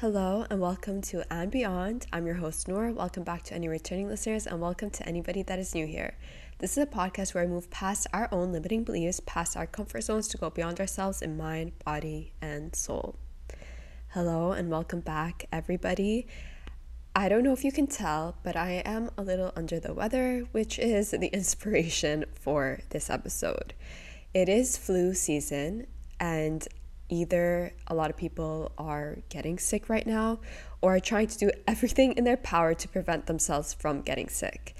Hello and welcome to And Beyond. I'm your host, Noor. Welcome back to any returning listeners and welcome to anybody that is new here. This is a podcast where I move past our own limiting beliefs, past our comfort zones to go beyond ourselves in mind, body, and soul. Hello and welcome back, everybody. I don't know if you can tell, but I am a little under the weather, which is the inspiration for this episode. It is flu season, and either a lot of people are getting sick right now or are trying to do everything in their power to prevent themselves from getting sick.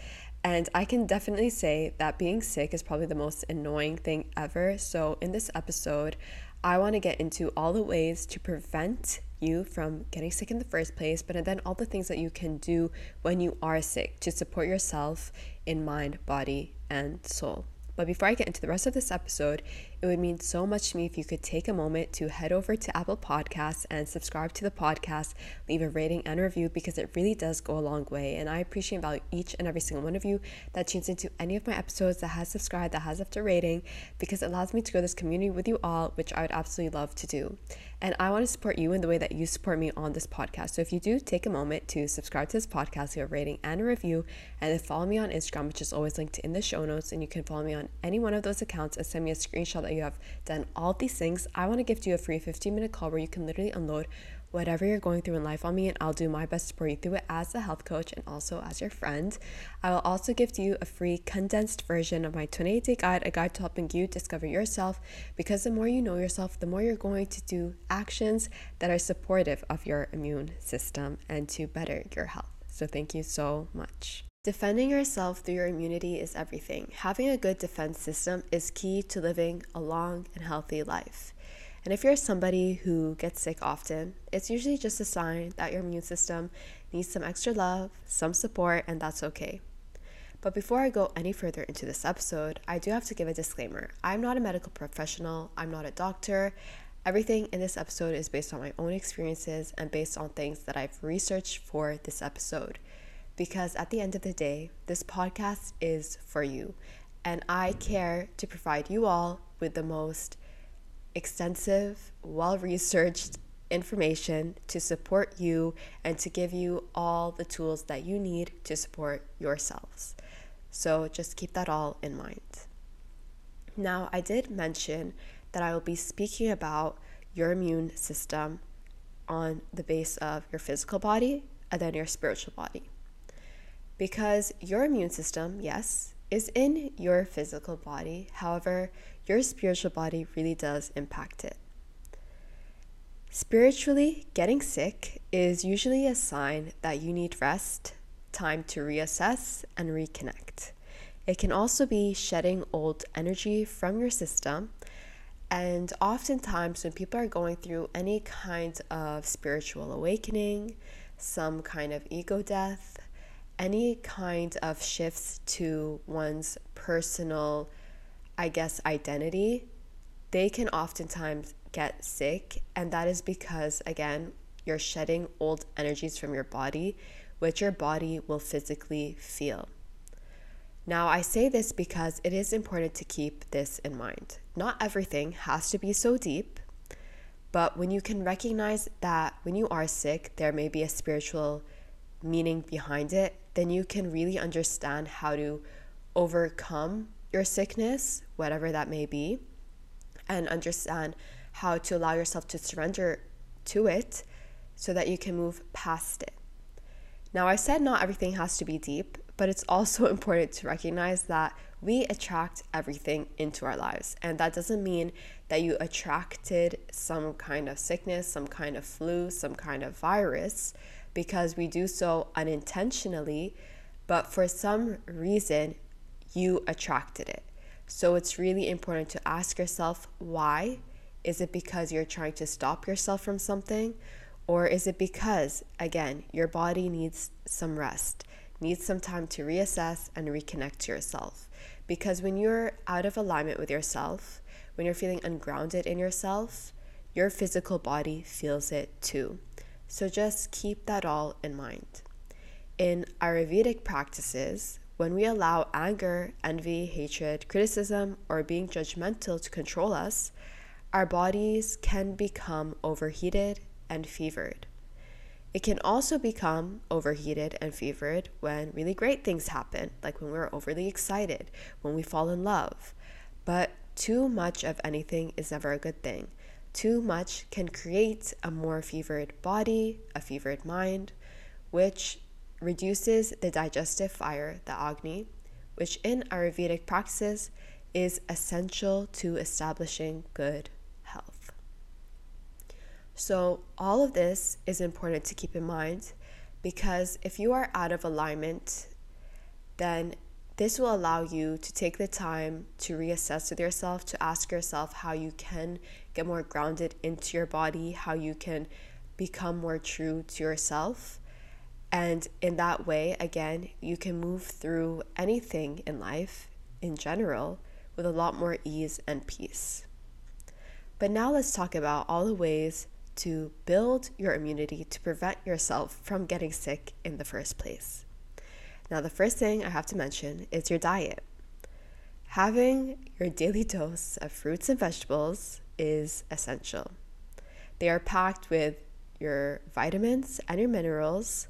And I can definitely say that being sick is probably the most annoying thing ever. So, in this episode, I want to get into all the ways to prevent you from getting sick in the first place, but then all the things that you can do when you are sick to support yourself in mind, body, and soul. But before I get into the rest of this episode, it would mean so much to me if you could take a moment to head over to Apple Podcasts and subscribe to the podcast, leave a rating and review because it really does go a long way. And I appreciate value each and every single one of you that tunes into any of my episodes that has subscribed, that has left a rating, because it allows me to grow this community with you all, which I would absolutely love to do. And I want to support you in the way that you support me on this podcast. So if you do take a moment to subscribe to this podcast, leave a rating and a review, and then follow me on Instagram, which is always linked in the show notes. And you can follow me on any one of those accounts and send me a screenshot that you have done all these things. I want to give you a free 15 minute call where you can literally unload whatever you're going through in life on me, and I'll do my best to support you through it as a health coach and also as your friend. I will also give you a free condensed version of my 28 day guide, a guide to helping you discover yourself. Because the more you know yourself, the more you're going to do actions that are supportive of your immune system and to better your health. So, thank you so much. Defending yourself through your immunity is everything. Having a good defense system is key to living a long and healthy life. And if you're somebody who gets sick often, it's usually just a sign that your immune system needs some extra love, some support, and that's okay. But before I go any further into this episode, I do have to give a disclaimer. I'm not a medical professional, I'm not a doctor. Everything in this episode is based on my own experiences and based on things that I've researched for this episode. Because at the end of the day, this podcast is for you, and I care to provide you all with the most extensive, well researched information to support you and to give you all the tools that you need to support yourselves. So just keep that all in mind. Now, I did mention that I will be speaking about your immune system on the base of your physical body and then your spiritual body. Because your immune system, yes, is in your physical body. However, your spiritual body really does impact it. Spiritually, getting sick is usually a sign that you need rest, time to reassess, and reconnect. It can also be shedding old energy from your system. And oftentimes, when people are going through any kind of spiritual awakening, some kind of ego death, any kind of shifts to one's personal I guess, identity, they can oftentimes get sick. And that is because, again, you're shedding old energies from your body, which your body will physically feel. Now, I say this because it is important to keep this in mind. Not everything has to be so deep, but when you can recognize that when you are sick, there may be a spiritual meaning behind it, then you can really understand how to overcome your sickness, whatever that may be, and understand how to allow yourself to surrender to it so that you can move past it. Now, I said not everything has to be deep, but it's also important to recognize that we attract everything into our lives. And that doesn't mean that you attracted some kind of sickness, some kind of flu, some kind of virus, because we do so unintentionally. But for some reason, you attracted it. So it's really important to ask yourself why. Is it because you're trying to stop yourself from something? Or is it because, again, your body needs some rest, needs some time to reassess and reconnect to yourself? Because when you're out of alignment with yourself, when you're feeling ungrounded in yourself, your physical body feels it too. So just keep that all in mind. In Ayurvedic practices, when we allow anger, envy, hatred, criticism, or being judgmental to control us, our bodies can become overheated and fevered. It can also become overheated and fevered when really great things happen, like when we're overly excited, when we fall in love. But too much of anything is never a good thing. Too much can create a more fevered body, a fevered mind, which reduces the digestive fire, the Agni, which in Ayurvedic practices is essential to establishing good health. So, all of this is important to keep in mind because if you are out of alignment, then this will allow you to take the time to reassess with yourself, to ask yourself how you can get more grounded into your body, how you can become more true to yourself. And in that way, again, you can move through anything in life in general with a lot more ease and peace. But now let's talk about all the ways to build your immunity to prevent yourself from getting sick in the first place. Now, the first thing I have to mention is your diet. Having your daily dose of fruits and vegetables is essential. They are packed with your vitamins and your minerals,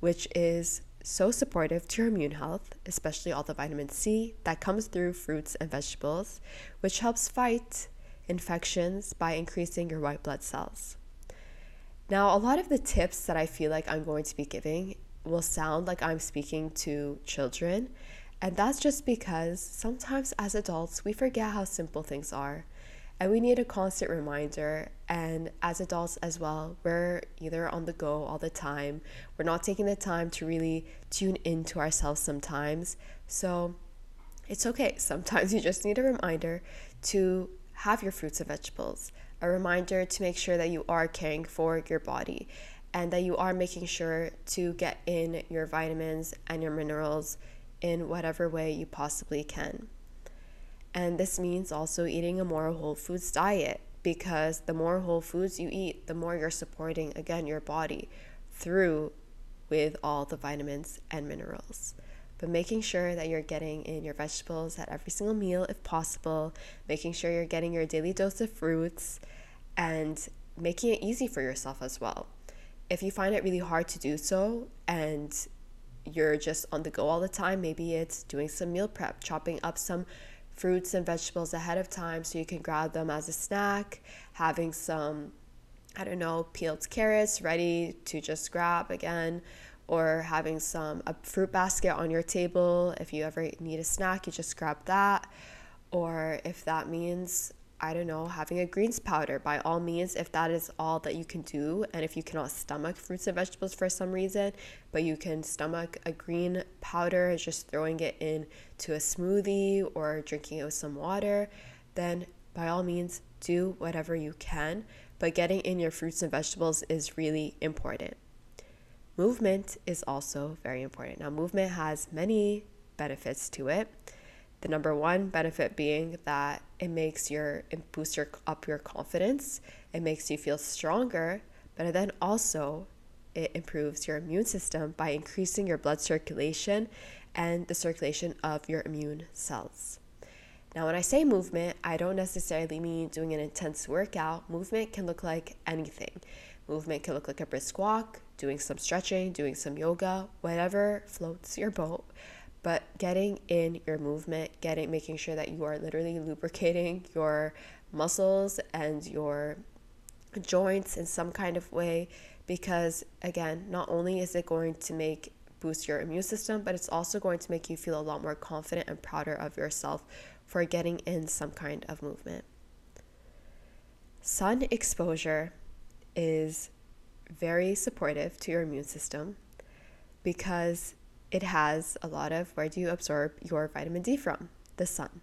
which is so supportive to your immune health, especially all the vitamin C that comes through fruits and vegetables, which helps fight infections by increasing your white blood cells. Now, a lot of the tips that I feel like I'm going to be giving will sound like I'm speaking to children, and that's just because sometimes as adults we forget how simple things are and we need a constant reminder. And as adults as well, we're either on the go all the time, we're not taking the time to really tune into ourselves sometimes. So it's okay. Sometimes you just need a reminder to have your fruits and vegetables, a reminder to make sure that you are caring for your body and that you are making sure to get in your vitamins and your minerals in whatever way you possibly can. And this means also eating a more whole foods diet because the more whole foods you eat, the more you're supporting, again, your body through with all the vitamins and minerals. But making sure that you're getting in your vegetables at every single meal if possible, making sure you're getting your daily dose of fruits, and making it easy for yourself as well. If you find it really hard to do so and you're just on the go all the time, maybe it's doing some meal prep, chopping up some fruits and vegetables ahead of time so you can grab them as a snack, having some, I don't know, peeled carrots ready to just grab again, or having some a fruit basket on your table. If you ever need a snack, you just grab that. Or if that means I don't know, having a greens powder by all means, if that is all that you can do, and if you cannot stomach fruits and vegetables for some reason, but you can stomach a green powder, just throwing it into a smoothie or drinking it with some water, then by all means, do whatever you can. But getting in your fruits and vegetables is really important. Movement is also very important. Now, movement has many benefits to it. The number one benefit being that it makes your it boosts your up your confidence. It makes you feel stronger, but then also it improves your immune system by increasing your blood circulation and the circulation of your immune cells. Now, when I say movement, I don't necessarily mean doing an intense workout. Movement can look like anything. Movement can look like a brisk walk, doing some stretching, doing some yoga, whatever floats your boat but getting in your movement getting making sure that you are literally lubricating your muscles and your joints in some kind of way because again not only is it going to make boost your immune system but it's also going to make you feel a lot more confident and prouder of yourself for getting in some kind of movement. Sun exposure is very supportive to your immune system because it has a lot of where do you absorb your vitamin D from? The sun.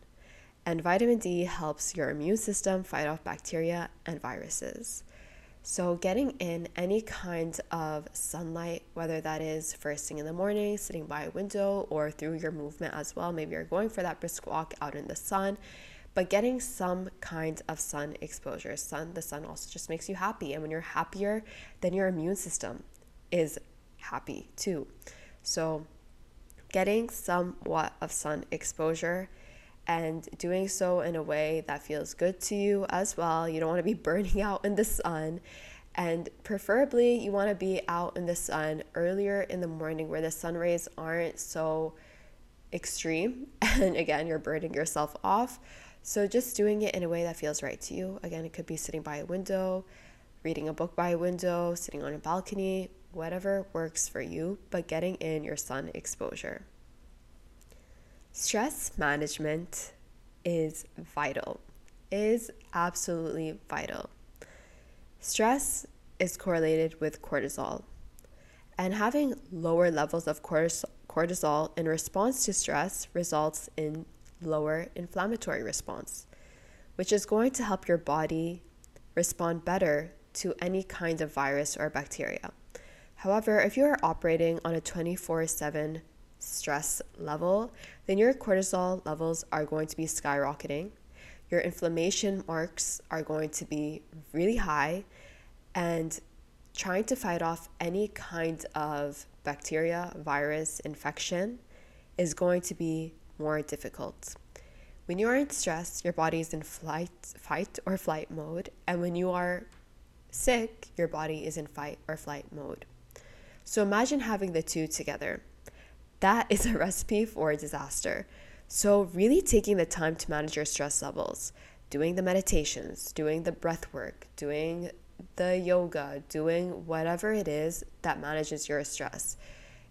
And vitamin D helps your immune system fight off bacteria and viruses. So, getting in any kind of sunlight, whether that is first thing in the morning, sitting by a window, or through your movement as well, maybe you're going for that brisk walk out in the sun, but getting some kind of sun exposure. Sun, the sun also just makes you happy. And when you're happier, then your immune system is happy too. So, getting somewhat of sun exposure and doing so in a way that feels good to you as well. You don't want to be burning out in the sun And preferably, you want to be out in the sun earlier in the morning where the sun rays aren't so extreme. And again, you're burning yourself off. So, just doing it in a way that feels right to you. Again, it could be sitting by a window, reading a book by a window, sitting on a balcony, whatever works for you, but getting in your sun exposure. Stress management is vital, is absolutely vital. Stress is correlated with cortisol, and having lower levels of cortisol in response to stress results in lower inflammatory response, which is going to help your body respond better to any kind of virus or bacteria. However, if you are operating on a 24 7 stress level, then your cortisol levels are going to be skyrocketing. Your inflammation marks are going to be really high, and trying to fight off any kind of bacteria, virus, infection is going to be more difficult. When you are in stress, your body is in flight, fight or flight mode, and when you are sick, your body is in fight or flight mode. So imagine having the two together. That is a recipe for a disaster. So, really taking the time to manage your stress levels, doing the meditations, doing the breath work, doing the yoga, doing whatever it is that manages your stress.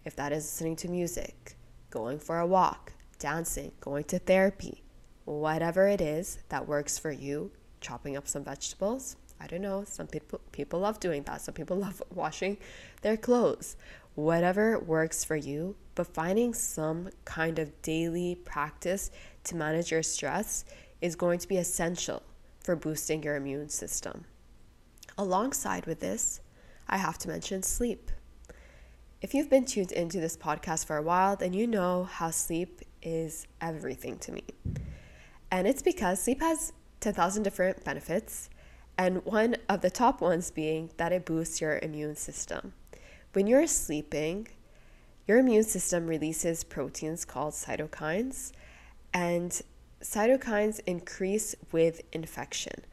If that is listening to music, going for a walk, dancing, going to therapy, whatever it is that works for you, chopping up some vegetables. I don't know, some people people love doing that. Some people love washing their clothes. Whatever works for you, but finding some kind of daily practice to manage your stress is going to be essential for boosting your immune system. Alongside with this, I have to mention sleep. If you've been tuned into this podcast for a while, then you know how sleep is everything to me. And it's because sleep has 10,000 different benefits, and one of the top ones being that it boosts your immune system. When you're sleeping, your immune system releases proteins called cytokines, and cytokines increase with infection.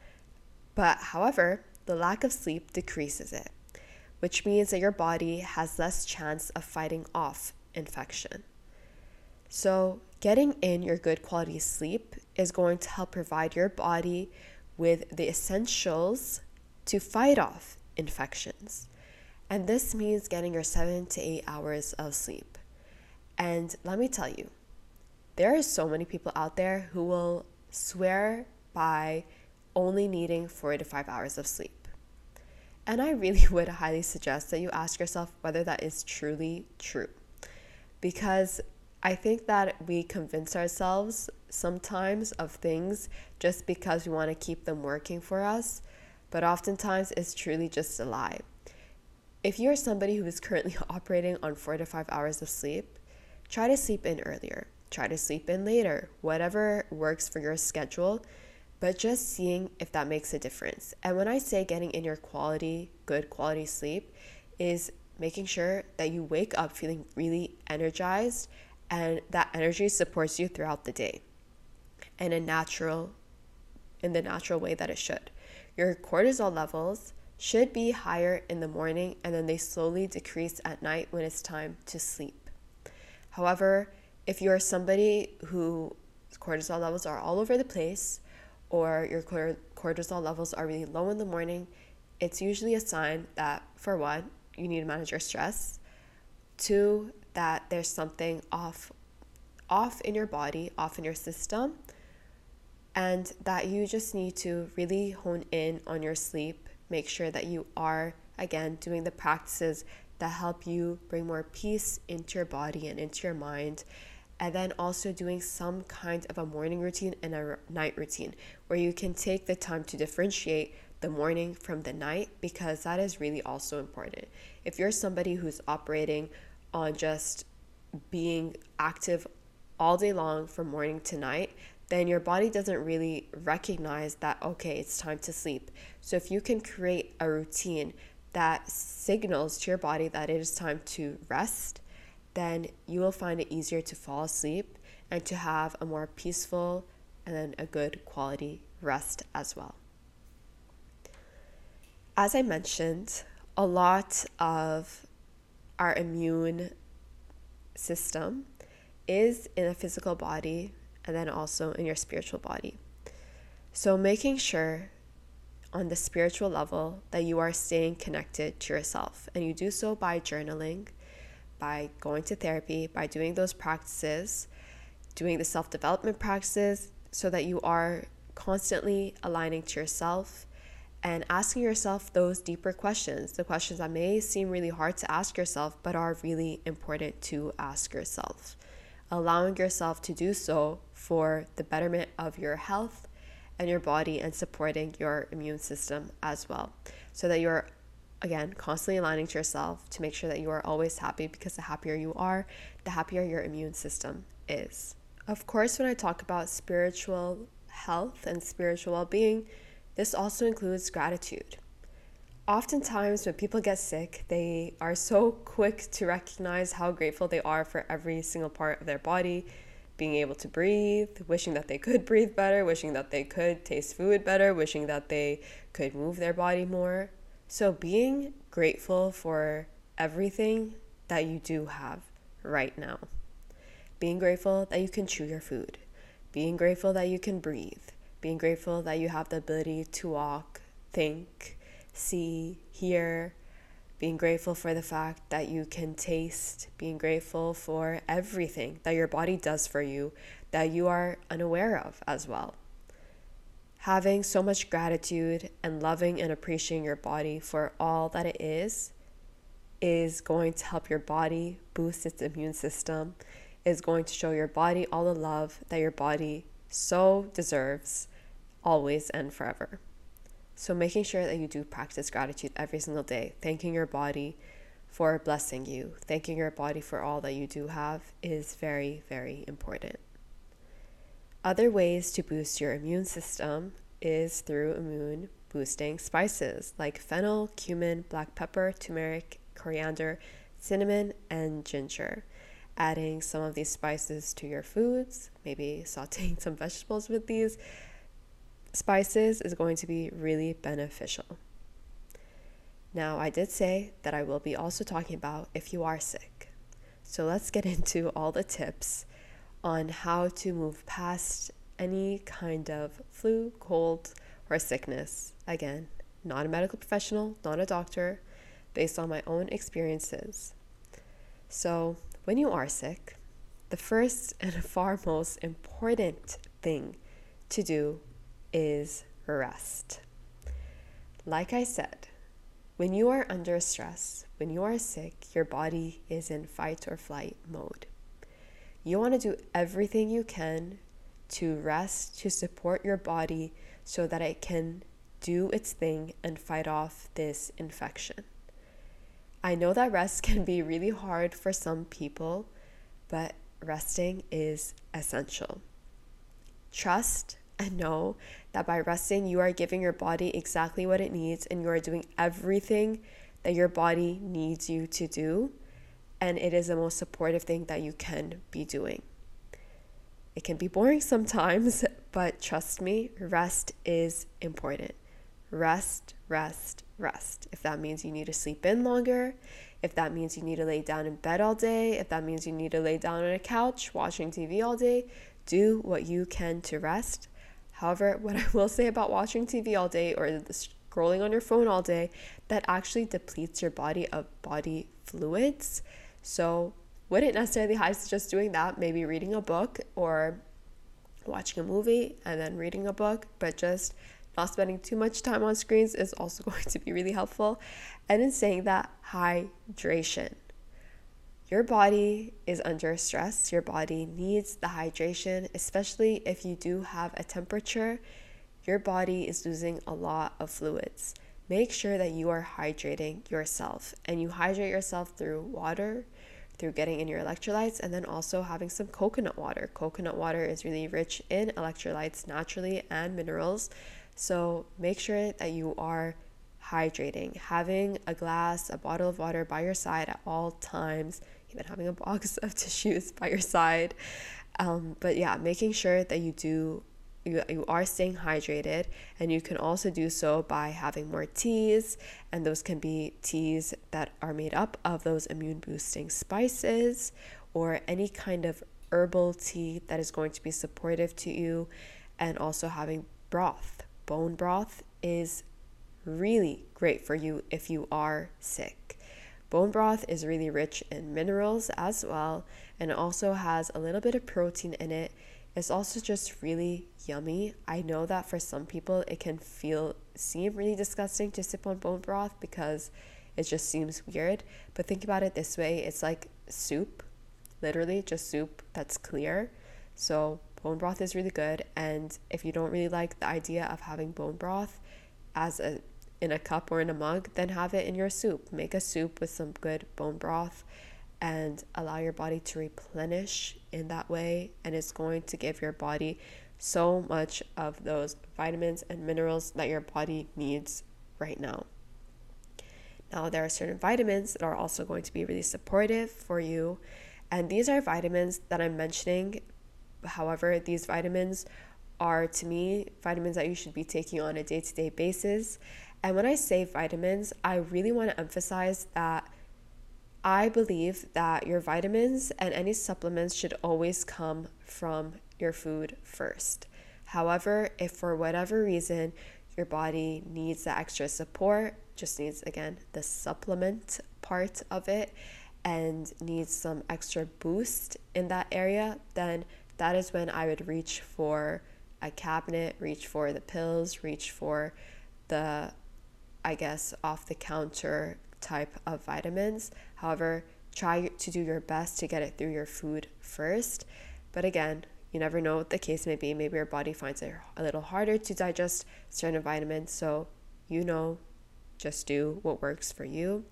But however, the lack of sleep decreases it, which means that your body has less chance of fighting off infection. So, getting in your good quality sleep is going to help provide your body with the essentials to fight off infections. And this means getting your seven to eight hours of sleep. And let me tell you, there are so many people out there who will swear by only needing four to five hours of sleep. And I really would highly suggest that you ask yourself whether that is truly true. Because I think that we convince ourselves sometimes of things just because we want to keep them working for us, but oftentimes it's truly just a lie. If you're somebody who is currently operating on four to five hours of sleep, try to sleep in earlier, try to sleep in later, whatever works for your schedule, but just seeing if that makes a difference. And when I say getting in your quality, good quality sleep, is making sure that you wake up feeling really energized and that energy supports you throughout the day in a natural in the natural way that it should. Your cortisol levels should be higher in the morning and then they slowly decrease at night when it's time to sleep. However, if you're somebody who cortisol levels are all over the place or your cortisol levels are really low in the morning, it's usually a sign that for one, you need to manage your stress. Two, that there's something off off in your body, off in your system, and that you just need to really hone in on your sleep make sure that you are, again, doing the practices that help you bring more peace into your body and into your mind. And then also doing some kind of a morning routine and a night routine where you can take the time to differentiate the morning from the night because that is really also important. If you're somebody who's operating on just being active all day long from morning to night, then your body doesn't really recognize that, okay, it's time to sleep. So if you can create a routine that signals to your body that it is time to rest, then you will find it easier to fall asleep and to have a more peaceful and then a good quality rest as well. As I mentioned, a lot of our immune system is in a physical body and then also in your spiritual body. So, making sure on the spiritual level that you are staying connected to yourself, and you do so by journaling, by going to therapy, by doing those practices, doing the self development practices, so that you are constantly aligning to yourself and asking yourself those deeper questions, the questions that may seem really hard to ask yourself, but are really important to ask yourself. Allowing yourself to do so for the betterment of your health and your body and supporting your immune system as well. So that you're, again, constantly aligning to yourself to make sure that you are always happy because the happier you are, the happier your immune system is. Of course, when I talk about spiritual health and spiritual well being, this also includes gratitude. Oftentimes, when people get sick, they are so quick to recognize how grateful they are for every single part of their body being able to breathe, wishing that they could breathe better, wishing that they could taste food better, wishing that they could move their body more. So, being grateful for everything that you do have right now. Being grateful that you can chew your food. Being grateful that you can breathe being grateful that you have the ability to walk, think, see, hear, being grateful for the fact that you can taste, being grateful for everything that your body does for you that you are unaware of as well. Having so much gratitude and loving and appreciating your body for all that it is is going to help your body boost its immune system, is going to show your body all the love that your body so deserves always and forever. So, making sure that you do practice gratitude every single day, thanking your body for blessing you, thanking your body for all that you do have is very, very important. Other ways to boost your immune system is through immune boosting spices like fennel, cumin, black pepper, turmeric, coriander, cinnamon, and ginger. Adding some of these spices to your foods, maybe sauteing some vegetables with these, spices is going to be really beneficial. Now, I did say that I will be also talking about if you are sick. So let's get into all the tips on how to move past any kind of flu, cold, or sickness. Again, not a medical professional, not a doctor, based on my own experiences. So, when you are sick, the first and far most important thing to do is rest. Like I said, when you are under stress, when you are sick, your body is in fight or flight mode. You want to do everything you can to rest, to support your body so that it can do its thing and fight off this infection. I know that rest can be really hard for some people, but resting is essential. Trust and know that by resting, you are giving your body exactly what it needs and you are doing everything that your body needs you to do. And it is the most supportive thing that you can be doing. It can be boring sometimes, but trust me, rest is important. Rest, rest, rest. If that means you need to sleep in longer, if that means you need to lay down in bed all day, if that means you need to lay down on a couch watching TV all day, do what you can to rest However, what I will say about watching TV all day or scrolling on your phone all day, that actually depletes your body of body fluids. So, wouldn't necessarily highly suggest doing that. Maybe reading a book or watching a movie and then reading a book, but just not spending too much time on screens is also going to be really helpful. And in saying that, hydration. Your body is under stress. Your body needs the hydration, especially if you do have a temperature. Your body is losing a lot of fluids. Make sure that you are hydrating yourself and you hydrate yourself through water, through getting in your electrolytes, and then also having some coconut water. Coconut water is really rich in electrolytes naturally and minerals. So make sure that you are hydrating, having a glass, a bottle of water by your side at all times even having a box of tissues by your side. Um, but yeah, making sure that you do you, you are staying hydrated and you can also do so by having more teas and those can be teas that are made up of those immune boosting spices or any kind of herbal tea that is going to be supportive to you and also having broth bone broth is really great for you if you are sick bone broth is really rich in minerals as well and also has a little bit of protein in it it's also just really yummy. I know that for some people it can feel seem really disgusting to sip on bone broth because it just seems weird. But think about it this way it's like soup, literally just soup that's clear. So bone broth is really good. And if you don't really like the idea of having bone broth as a in a cup or in a mug, then have it in your soup. Make a soup with some good bone broth and allow your body to replenish in that way. And it's going to give your body so much of those vitamins and minerals that your body needs right now. Now, there are certain vitamins that are also going to be really supportive for you. And these are vitamins that I'm mentioning. However, these vitamins are to me vitamins that you should be taking on a day to day basis. And when I say vitamins, I really want to emphasize that I believe that your vitamins and any supplements should always come from your food first. However, if for whatever reason your body needs that extra support, just needs again the supplement part of it and needs some extra boost in that area, then that is when I would reach for a cabinet, reach for the pills, reach for the, I guess, off the counter type of vitamins. However, try to do your best to get it through your food first. But again, you never know what the case may be. Maybe your body finds it a little harder to digest certain vitamins. So, you know, just do what works for you.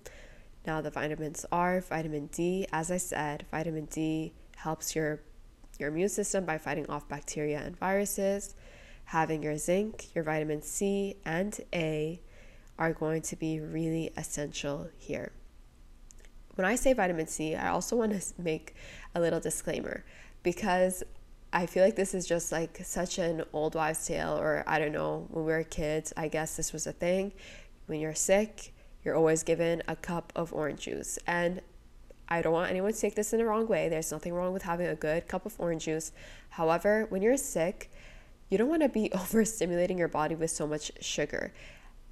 Now, the vitamins are vitamin D. As I said, vitamin D helps your your immune system by fighting off bacteria and viruses. Having your zinc, your vitamin C, and A are going to be really essential here. When I say vitamin C, I also want to make a little disclaimer because I feel like this is just like such an old wives' tale, or I don't know, when we were kids, I guess this was a thing. When you're sick, you're always given a cup of orange juice. And I don't want anyone to take this in the wrong way. There's nothing wrong with having a good cup of orange juice. However, when you're sick, you don't want to be overstimulating your body with so much sugar.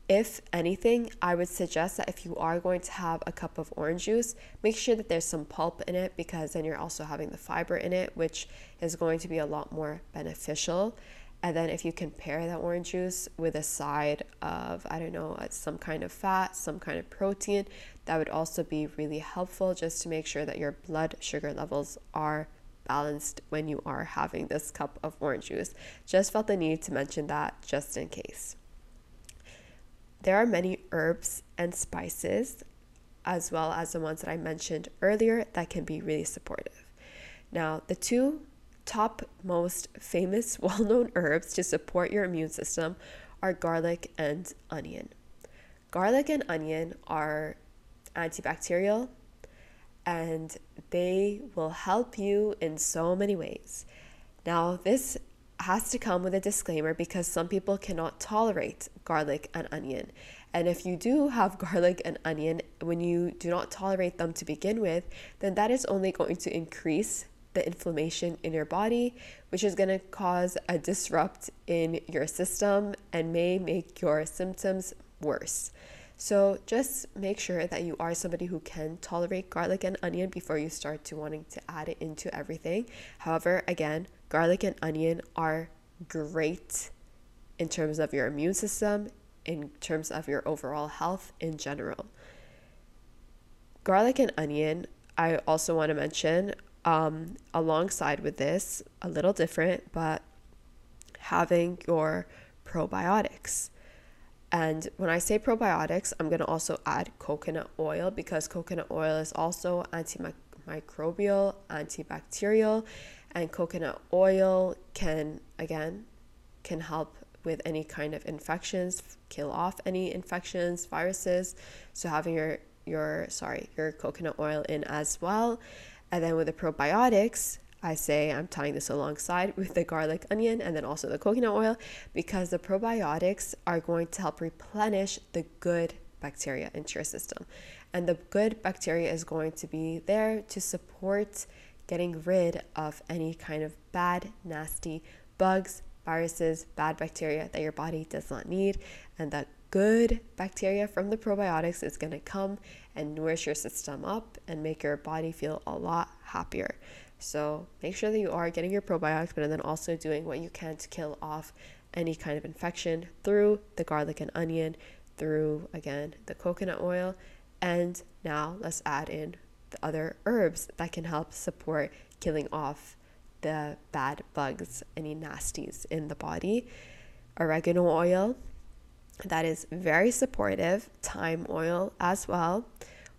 If anything, I would suggest that if you are going to have a cup of orange juice, make sure that there's some pulp in it because then you're also having the fiber in it, which is going to be a lot more beneficial. And then if you can pair that orange juice with a side of, I don't know, uh, some kind of fat, some kind of protein, that would also be really helpful just to make sure that your blood sugar levels are balanced when you are having this cup of orange juice. Just felt the need to mention that just in case. There are many herbs and spices, as well as the ones that I mentioned earlier, that can be really supportive. Now, the two top most famous, well known herbs to support your immune system are garlic and onion. Garlic and onion are antibacterial and they will help you in so many ways. Now, this has to come with a disclaimer because some people cannot tolerate garlic and onion. And if you do have garlic and onion, when you do not tolerate them to begin with, then that is only going to increase the inflammation in your body, which is going to cause a disrupt in your system and may make your symptoms worse. So just make sure that you are somebody who can tolerate garlic and onion before you start to wanting to add it into everything. However, again, garlic and onion are great in terms of your immune system, in terms of your overall health in general. Garlic and onion, I also want to mention, um, alongside with this, a little different, but having your probiotics. And when I say probiotics, I'm going to also add coconut oil because coconut oil is also antimicrobial, antibacterial, and coconut oil can, again, can help with any kind of infections, kill off any infections, viruses. So having your your sorry, your coconut oil in as well. And then with the probiotics, I say I'm tying this alongside with the garlic onion and then also the coconut oil because the probiotics are going to help replenish the good bacteria into your system. And the good bacteria is going to be there to support getting rid of any kind of bad, nasty bugs, viruses, bad bacteria that your body does not need. And that good bacteria from the probiotics is going to come and nourish your system up and make your body feel a lot happier. So make sure that you are getting your probiotics, but then also doing what you can to kill off any kind of infection through the garlic and onion, through again the coconut oil. And now let's add in the other herbs that can help support killing off the bad bugs, any nasties in the body. Oregano oil, that is very supportive, thyme oil as well,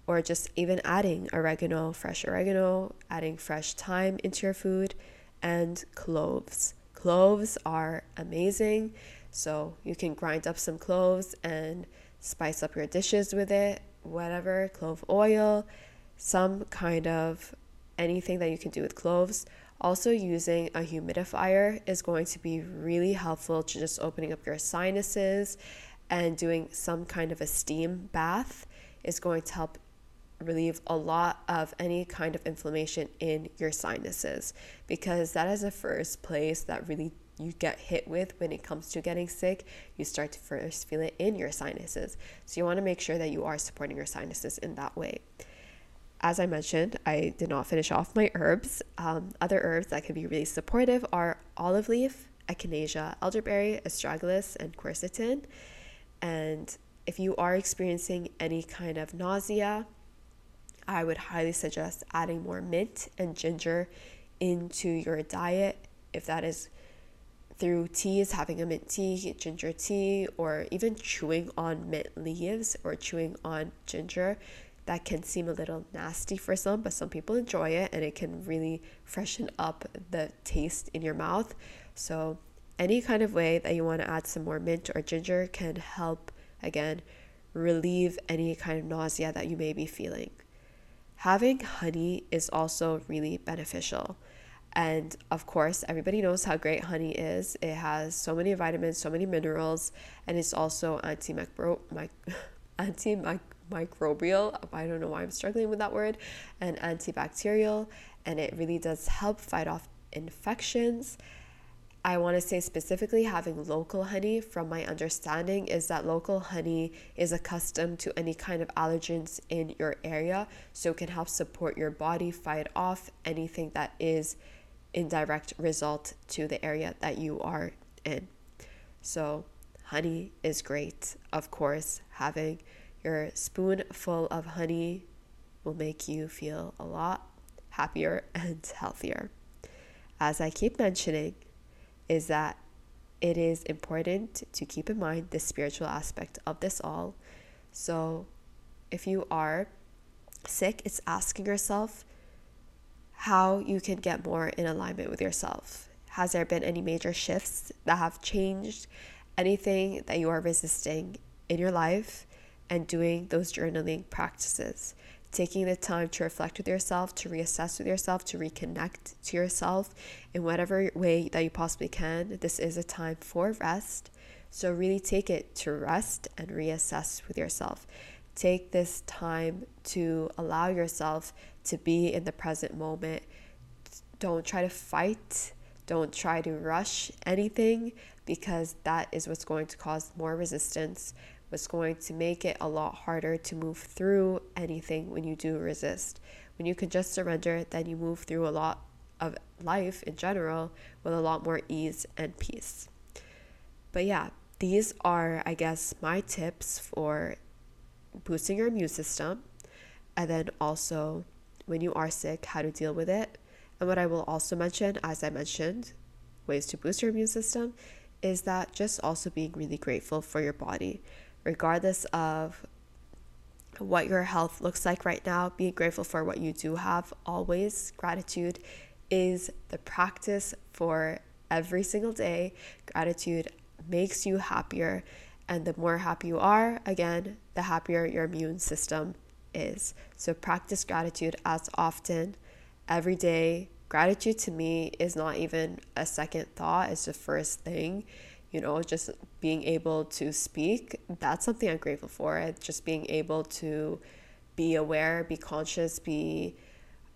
or just even adding oregano, fresh oregano, adding fresh thyme into your food, and cloves. Cloves are amazing, so you can grind up some cloves and spice up your dishes with it, whatever, clove oil, some kind of anything that you can do with cloves. Also, using a humidifier is going to be really helpful to just opening up your sinuses and doing some kind of a steam bath is going to help relieve a lot of any kind of inflammation in your sinuses because that is the first place that really you get hit with when it comes to getting sick. You start to first feel it in your sinuses. So you want to make sure that you are supporting your sinuses in that way. As I mentioned, I did not finish off my herbs. Um, other herbs that can be really supportive are olive leaf, echinacea, elderberry, astragalus, and quercetin. And if you are experiencing any kind of nausea, I would highly suggest adding more mint and ginger into your diet. If that is through teas, having a mint tea, ginger tea, or even chewing on mint leaves or chewing on ginger, that can seem a little nasty for some, but some people enjoy it and it can really freshen up the taste in your mouth. So, any kind of way that you want to add some more mint or ginger can help, again, relieve any kind of nausea that you may be feeling. Having honey is also really beneficial. And of course, everybody knows how great honey is. It has so many vitamins, so many minerals, and it's also antimicro- antimicrobial. Um, I don't know why I'm struggling with that word, and antibacterial, and it really does help fight off infections I want to say specifically having local honey, from my understanding, is that local honey is accustomed to any kind of allergens in your area, so it can help support your body fight off anything that is in direct result to the area that you are in. So, honey is great. Of course, having your spoonful of honey will make you feel a lot happier and healthier. As I keep mentioning, is that it is important to keep in mind the spiritual aspect of this all. So, if you are sick, it's asking yourself how you can get more in alignment with yourself. Has there been any major shifts that have changed anything that you are resisting in your life and doing those journaling practices? taking the time to reflect with yourself, to reassess with yourself, to reconnect to yourself in whatever way that you possibly can. This is a time for rest. So, really take it to rest and reassess with yourself. Take this time to allow yourself to be in the present moment. Don't try to fight, don't try to rush anything because that is what's going to cause more resistance was going to make it a lot harder to move through anything when you do resist. When you can just surrender, then you move through a lot of life in general with a lot more ease and peace. But yeah, these are, I guess, my tips for boosting your immune system and then also when you are sick, how to deal with it. And what I will also mention, as I mentioned, ways to boost your immune system is that just also being really grateful for your body regardless of what your health looks like right now, be grateful for what you do have always. Gratitude is the practice for every single day. Gratitude makes you happier. And the more happy you are, again, the happier your immune system is. So practice gratitude as often every day gratitude to me is not even a second thought, it's the first thing. You know, just being able to speak, that's something I'm grateful for. Just being able to be aware, be conscious, be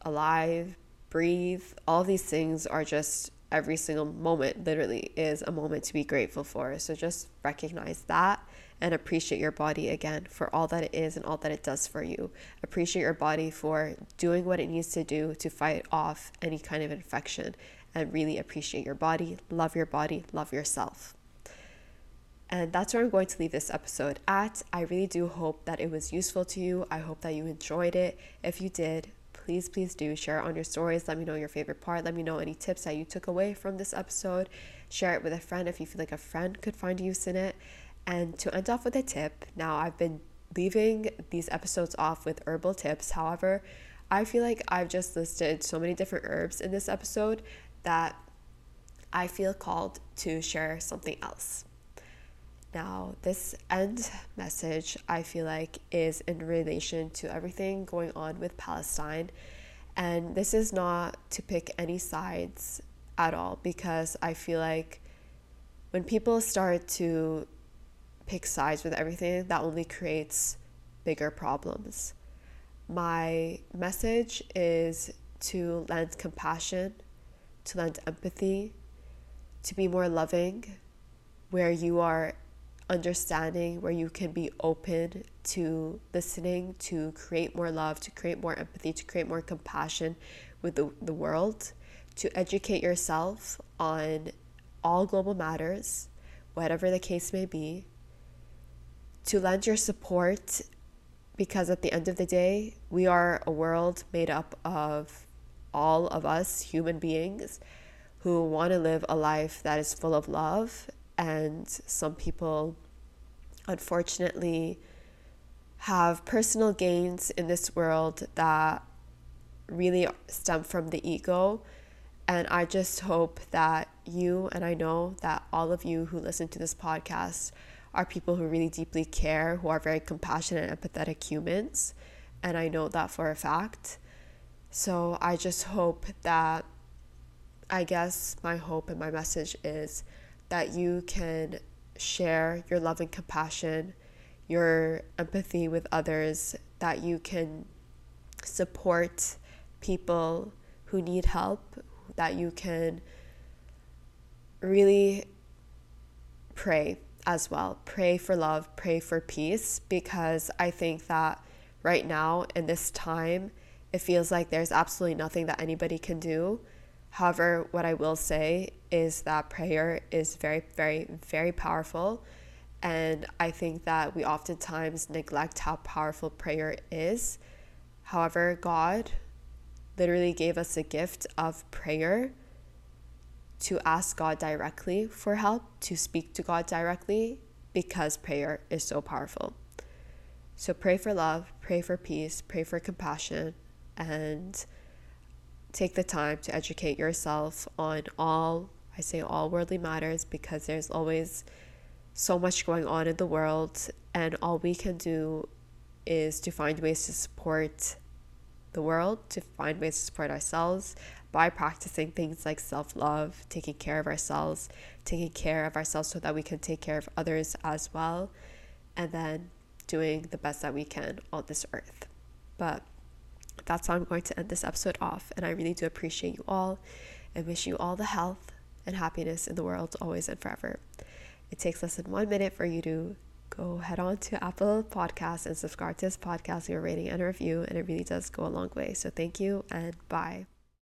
alive, breathe. All these things are just every single moment, literally, is a moment to be grateful for. So just recognize that and appreciate your body again for all that it is and all that it does for you. Appreciate your body for doing what it needs to do to fight off any kind of infection and really appreciate your body, love your body, love yourself. And that's where I'm going to leave this episode at. I really do hope that it was useful to you. I hope that you enjoyed it. If you did, please, please do share it on your stories. Let me know your favorite part. Let me know any tips that you took away from this episode. Share it with a friend if you feel like a friend could find use in it. And to end off with a tip, now I've been leaving these episodes off with herbal tips. However, I feel like I've just listed so many different herbs in this episode that I feel called to share something else. Now, this end message I feel like is in relation to everything going on with Palestine. And this is not to pick any sides at all because I feel like when people start to pick sides with everything, that only creates bigger problems. My message is to lend compassion, to lend empathy, to be more loving, where you are understanding, where you can be open to listening, to create more love, to create more empathy, to create more compassion with the, the world, to educate yourself on all global matters, whatever the case may be, to lend your support because at the end of the day, we are a world made up of all of us human beings who want to live a life that is full of love. And some people, unfortunately, have personal gains in this world that really stem from the ego. And I just hope that you, and I know that all of you who listen to this podcast, are people who really deeply care, who are very compassionate and empathetic humans. And I know that for a fact. So I just hope that, I guess my hope and my message is that you can share your love and compassion, your empathy with others, that you can support people who need help, that you can really pray as well. Pray for love, pray for peace, because I think that right now in this time, it feels like there's absolutely nothing that anybody can do. However, what I will say is that prayer is very, very, very powerful. And I think that we oftentimes neglect how powerful prayer is. However, God literally gave us a gift of prayer to ask God directly for help, to speak to God directly, because prayer is so powerful. So pray for love, pray for peace, pray for compassion, and take the time to educate yourself on all, I say all worldly matters, because there's always so much going on in the world, and all we can do is to find ways to support the world, to find ways to support ourselves, by practicing things like self love, taking care of ourselves, taking care of ourselves so that we can take care of others as well, and then doing the best that we can on this earth. But that's how I'm going to end this episode off. And I really do appreciate you all and wish you all the health and happiness in the world always and forever. It takes less than one minute for you to go head on to Apple Podcasts and subscribe to this podcast, your rating and review, and it really does go a long way. So thank you and bye.